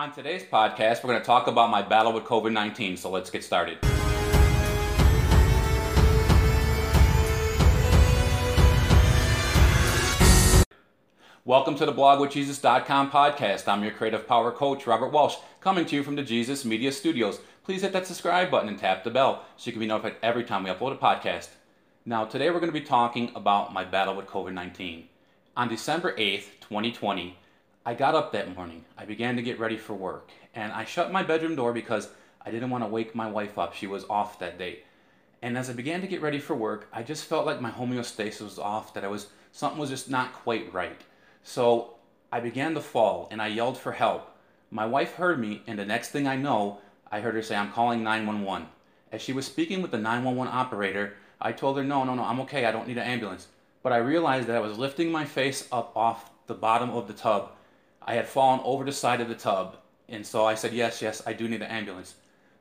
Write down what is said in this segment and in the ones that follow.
On today's podcast, we're going to talk about my battle with COVID 19, so let's get started. Welcome to the blogwithjesus.com podcast. I'm your creative power coach, Robert Walsh, coming to you from the Jesus Media Studios. Please hit that subscribe button and tap the bell so you can be notified every time we upload a podcast. Now, today we're going to be talking about my battle with COVID 19. On December 8th, 2020, I got up that morning. I began to get ready for work, and I shut my bedroom door because I didn't want to wake my wife up. She was off that day. And as I began to get ready for work, I just felt like my homeostasis was off, that I was something was just not quite right. So I began to fall and I yelled for help. My wife heard me, and the next thing I know, I heard her say, I'm calling 911. As she was speaking with the 911 operator, I told her, No, no, no, I'm okay. I don't need an ambulance. But I realized that I was lifting my face up off the bottom of the tub I had fallen over the side of the tub, and so I said, Yes, yes, I do need an ambulance.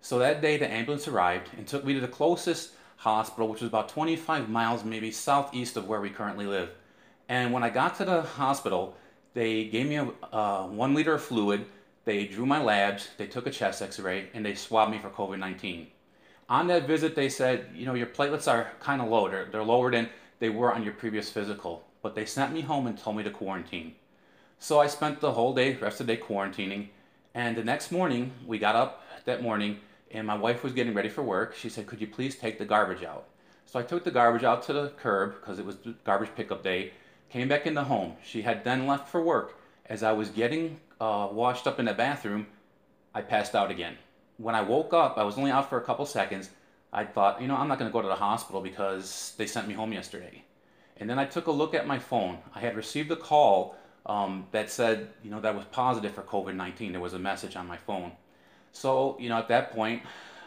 So that day, the ambulance arrived and took me to the closest hospital, which was about 25 miles, maybe southeast of where we currently live. And when I got to the hospital, they gave me a one liter of fluid, they drew my labs, they took a chest x ray, and they swabbed me for COVID 19. On that visit, they said, You know, your platelets are kind of low. They're, they're lower than they were on your previous physical. But they sent me home and told me to quarantine. So I spent the whole day, rest of the day quarantining. And the next morning, we got up that morning and my wife was getting ready for work. She said, Could you please take the garbage out? So I took the garbage out to the curb because it was garbage pickup day, came back into home. She had then left for work. As I was getting uh, washed up in the bathroom, I passed out again. When I woke up, I was only out for a couple seconds. I thought, you know, I'm not going to go to the hospital because they sent me home yesterday. And then I took a look at my phone. I had received a call um, that said, you know, that was positive for COVID-19. There was a message on my phone. So, you know, at that point,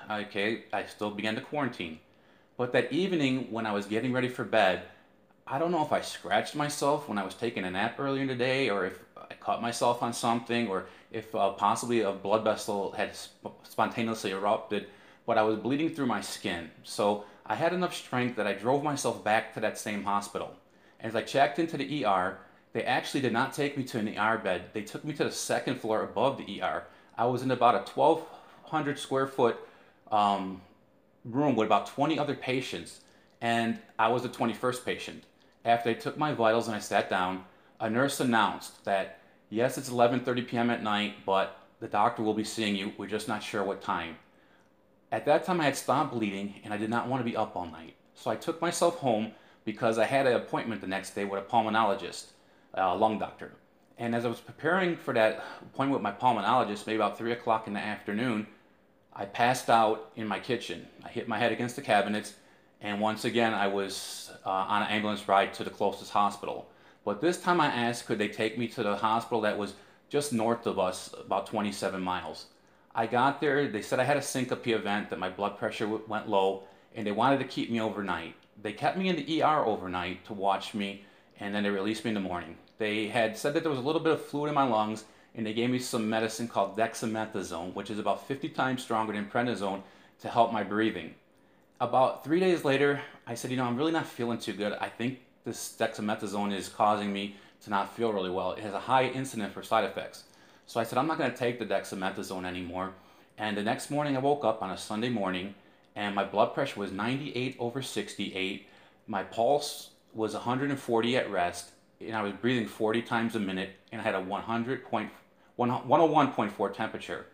okay, I still began to quarantine. But that evening when I was getting ready for bed, I don't know if I scratched myself when I was taking a nap earlier in the day or if I caught myself on something or if uh, possibly a blood vessel had sp- spontaneously erupted, but I was bleeding through my skin. So I had enough strength that I drove myself back to that same hospital. As I checked into the ER, they actually did not take me to an ER bed. They took me to the second floor above the ER. I was in about a 1,200 square foot um, room with about 20 other patients, and I was the 21st patient. After they took my vitals and I sat down, a nurse announced that yes, it's 11:30 p.m. at night, but the doctor will be seeing you. We're just not sure what time. At that time, I had stopped bleeding and I did not want to be up all night. So I took myself home because I had an appointment the next day with a pulmonologist uh, lung doctor. And as I was preparing for that appointment with my pulmonologist, maybe about 3 o'clock in the afternoon, I passed out in my kitchen. I hit my head against the cabinets, and once again, I was uh, on an ambulance ride to the closest hospital. But this time I asked, could they take me to the hospital that was just north of us, about 27 miles. I got there, they said I had a syncope event, that my blood pressure went low, and they wanted to keep me overnight. They kept me in the ER overnight to watch me and then they released me in the morning. They had said that there was a little bit of fluid in my lungs, and they gave me some medicine called dexamethasone, which is about 50 times stronger than prednisone to help my breathing. About three days later, I said, you know, I'm really not feeling too good. I think this dexamethasone is causing me to not feel really well. It has a high incidence for side effects. So I said, I'm not going to take the dexamethasone anymore. And the next morning, I woke up on a Sunday morning, and my blood pressure was 98 over 68. My pulse was 140 at rest, and I was breathing 40 times a minute, and I had a 100 point, 101.4 temperature.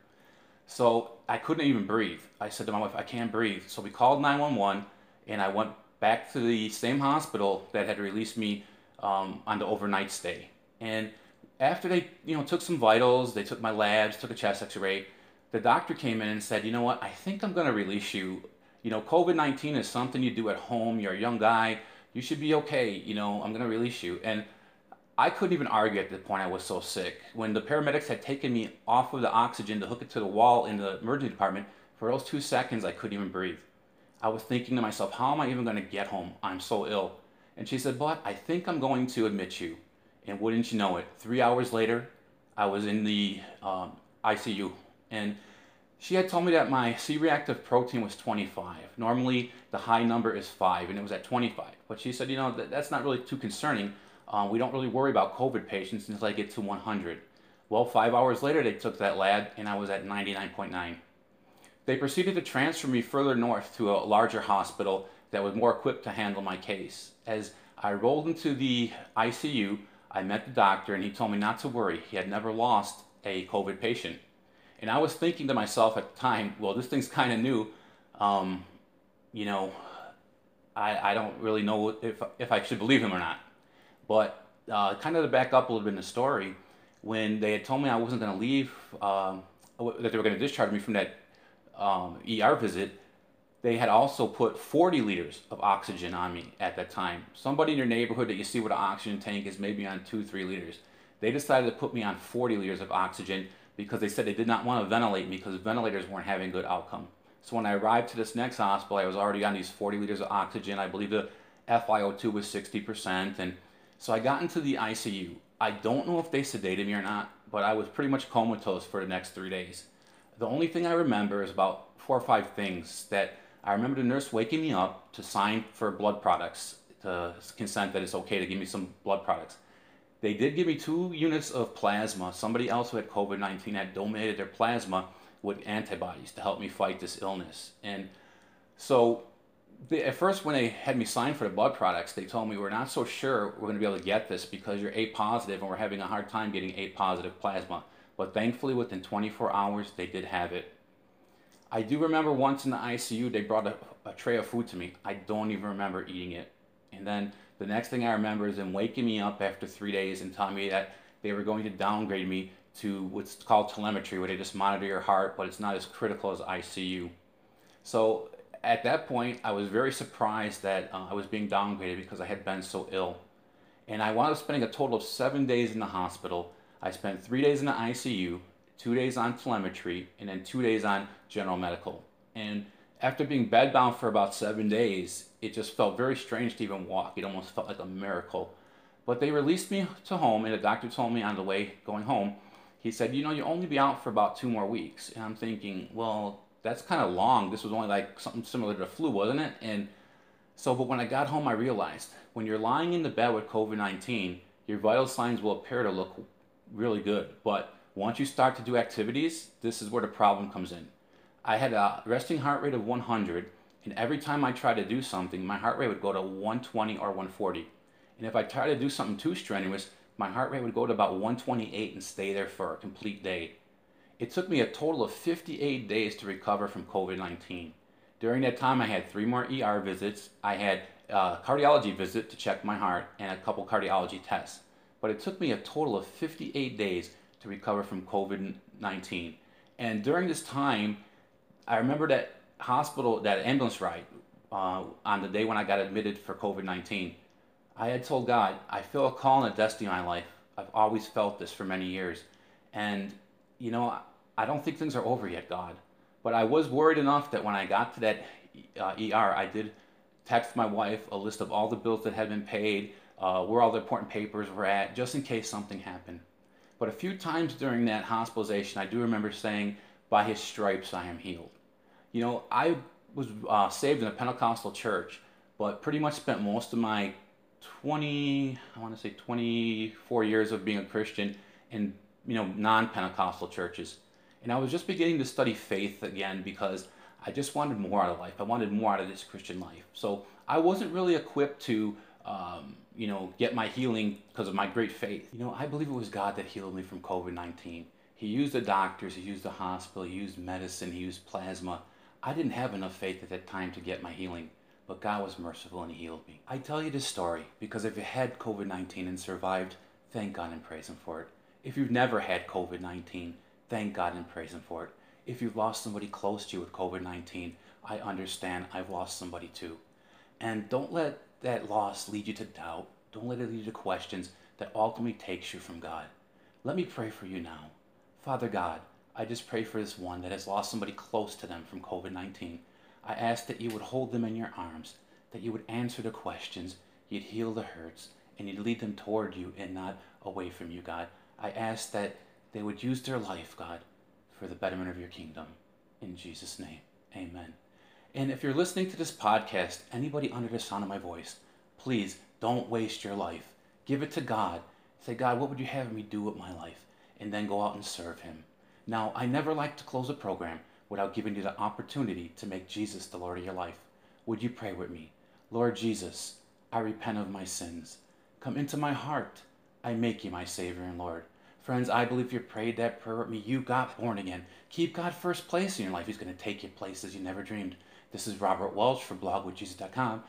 So I couldn't even breathe. I said to my wife, I can't breathe. So we called 911, and I went back to the same hospital that had released me um, on the overnight stay. And after they, you know, took some vitals, they took my labs, took a chest X-ray. The doctor came in and said, you know what? I think I'm going to release you. You know, COVID-19 is something you do at home. You're a young guy you should be okay. You know, I'm to release you. And I couldn't even argue at the point I was so sick. When the paramedics had taken me off of the oxygen to hook it to the wall in the emergency department, for those two seconds I couldn't even breathe. I was thinking to myself, how am I even to get home? I'm so ill. And she said, but I think I'm going to admit you. And wouldn't you know it, three hours later, I was in the um, ICU. And she had told me that my C-reactive protein was 25. Normally, the high number is 5, and it was at 25. But she said, you know, that, that's not really too concerning. Uh, we don't really worry about COVID patients until I get to 100. Well, five hours later, they took that lab and I was at 99.9. They proceeded to transfer me further north to a larger hospital that was more equipped to handle my case. As I rolled into the ICU, I met the doctor and he told me not to worry. He had never lost a COVID patient. And I was thinking to myself at the time, well, this thing's kind of new. Um, you know, I, I don't really know if, if I should believe him or not. But uh, kind of to back up a little bit in the story, when they had told me I wasn't going to leave, um, that they were going to discharge me from that um, ER visit, they had also put 40 liters of oxygen on me at that time. Somebody in your neighborhood that you see with an oxygen tank is maybe on two, three liters. They decided to put me on 40 liters of oxygen because they said they did not want to ventilate me because ventilators weren't having good outcome. So when I arrived to this next hospital, I was already on these 40 liters of oxygen. I believe the FiO2 was 60%. And so I got into the ICU. I don't know if they sedated me or not, but I was pretty much comatose for the next three days. The only thing I remember is about four or five things that I remember the nurse waking me up to sign for blood products, to consent that it's okay to give me some blood products. They did give me two units of plasma. Somebody else who had COVID 19 had donated their plasma with antibodies to help me fight this illness. And so, they, at first, when they had me sign for the blood products, they told me we're not so sure we're going to be able to get this because you're A positive and we're having a hard time getting A positive plasma. But thankfully, within 24 hours, they did have it. I do remember once in the ICU, they brought a, a, tray of food to me. I don't even remember eating it. And then the next thing I remember is them waking me up after three days and telling me that they were going to downgrade me to what's called telemetry, where they just monitor your heart, but it's not as critical as ICU. So at that point, I was very surprised that uh, I was being downgraded because I had been so ill. And I wound up spending a total of seven days in the hospital I spent three days in the ICU, two days on telemetry, and then two days on general medical. And after being bedbound for about seven days, it just felt very strange to even walk. It almost felt like a miracle. But they released me to home, and the doctor told me on the way going home, he said, You know, you'll only be out for about two more weeks. And I'm thinking, Well, that's kind of long. This was only like something similar to the flu, wasn't it? And so, but when I got home, I realized when you're lying in the bed with COVID 19, your vital signs will appear to look really good. But once you start to do activities, this is where the problem comes in. I had a resting heart rate of 100, and every time I tried to do something, my heart rate would go to 120 or 140. And if I tried to do something too strenuous, my heart rate would go to about 128 and stay there for a complete day. It took me a total of 58 days to recover from COVID 19. During that time, I had three more ER visits. I had a cardiology visit to check my heart and a couple cardiology tests but it took me a total of 58 days to recover from COVID 19. And during this time, I remember that hospital, that ambulance ride uh, on the day when I got admitted for COVID 19. I had told God, I feel a call and a destiny in my life. I've always felt this for many years. And, you know, I don't think things are over yet, God. But I was worried enough that when I got to that uh, ER, I did text my wife a list of all the bills that had been paid, uh, where all the important papers were at, just in case something happened. But a few times during that hospitalization, I do remember saying, By his stripes I am healed. You know, I was uh, saved in a Pentecostal church, but pretty much spent most of my 20, I want to say 24 years of being a Christian in, you know, non Pentecostal churches. And I was just beginning to study faith again because I just wanted more out of life. I wanted more out of this Christian life. So I wasn't really equipped to um, you know, get my healing because of my great faith. You know, I believe it was God that healed me from COVID 19. He used the doctors, he used the hospital, he used medicine, he used plasma. I didn't have enough faith at that time to get my healing, but God was merciful and he healed me. I tell you this story because if you had COVID 19 and survived, thank God and praise Him for it. If you've never had COVID 19, thank God and praise Him for it. If you've lost somebody close to you with COVID 19, I understand I've lost somebody too. And don't let that loss lead you to doubt. Don't let it lead you to questions that ultimately takes you from God. Let me pray for you now. Father God, I just pray for this one that has lost somebody close to them from COVID 19. I ask that you would hold them in your arms, that you would answer the questions, you'd heal the hurts, and you'd lead them toward you and not away from you, God. I ask that they would use their life, God, for the betterment of your kingdom. In Jesus' name, amen. And if you're listening to this podcast, anybody under the sound of my voice, please don't waste your life. Give it to God. Say, God, what would you have me do with my life? and then go out and serve Him. Now, I never like to close a program without giving you the opportunity to make Jesus the Lord of your life. Would you pray with me? Lord Jesus, I repent of my sins. Come into my heart. I make you my Savior and Lord. Friends, I believe you prayed that prayer with me. You got born again. Keep God first place in your life. He's going to take you places you never dreamed. This is Robert Welch for blogwithjesus.com.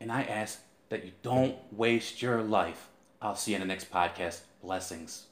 And I ask that you don't waste your life. I'll see you in the next podcast. Blessings.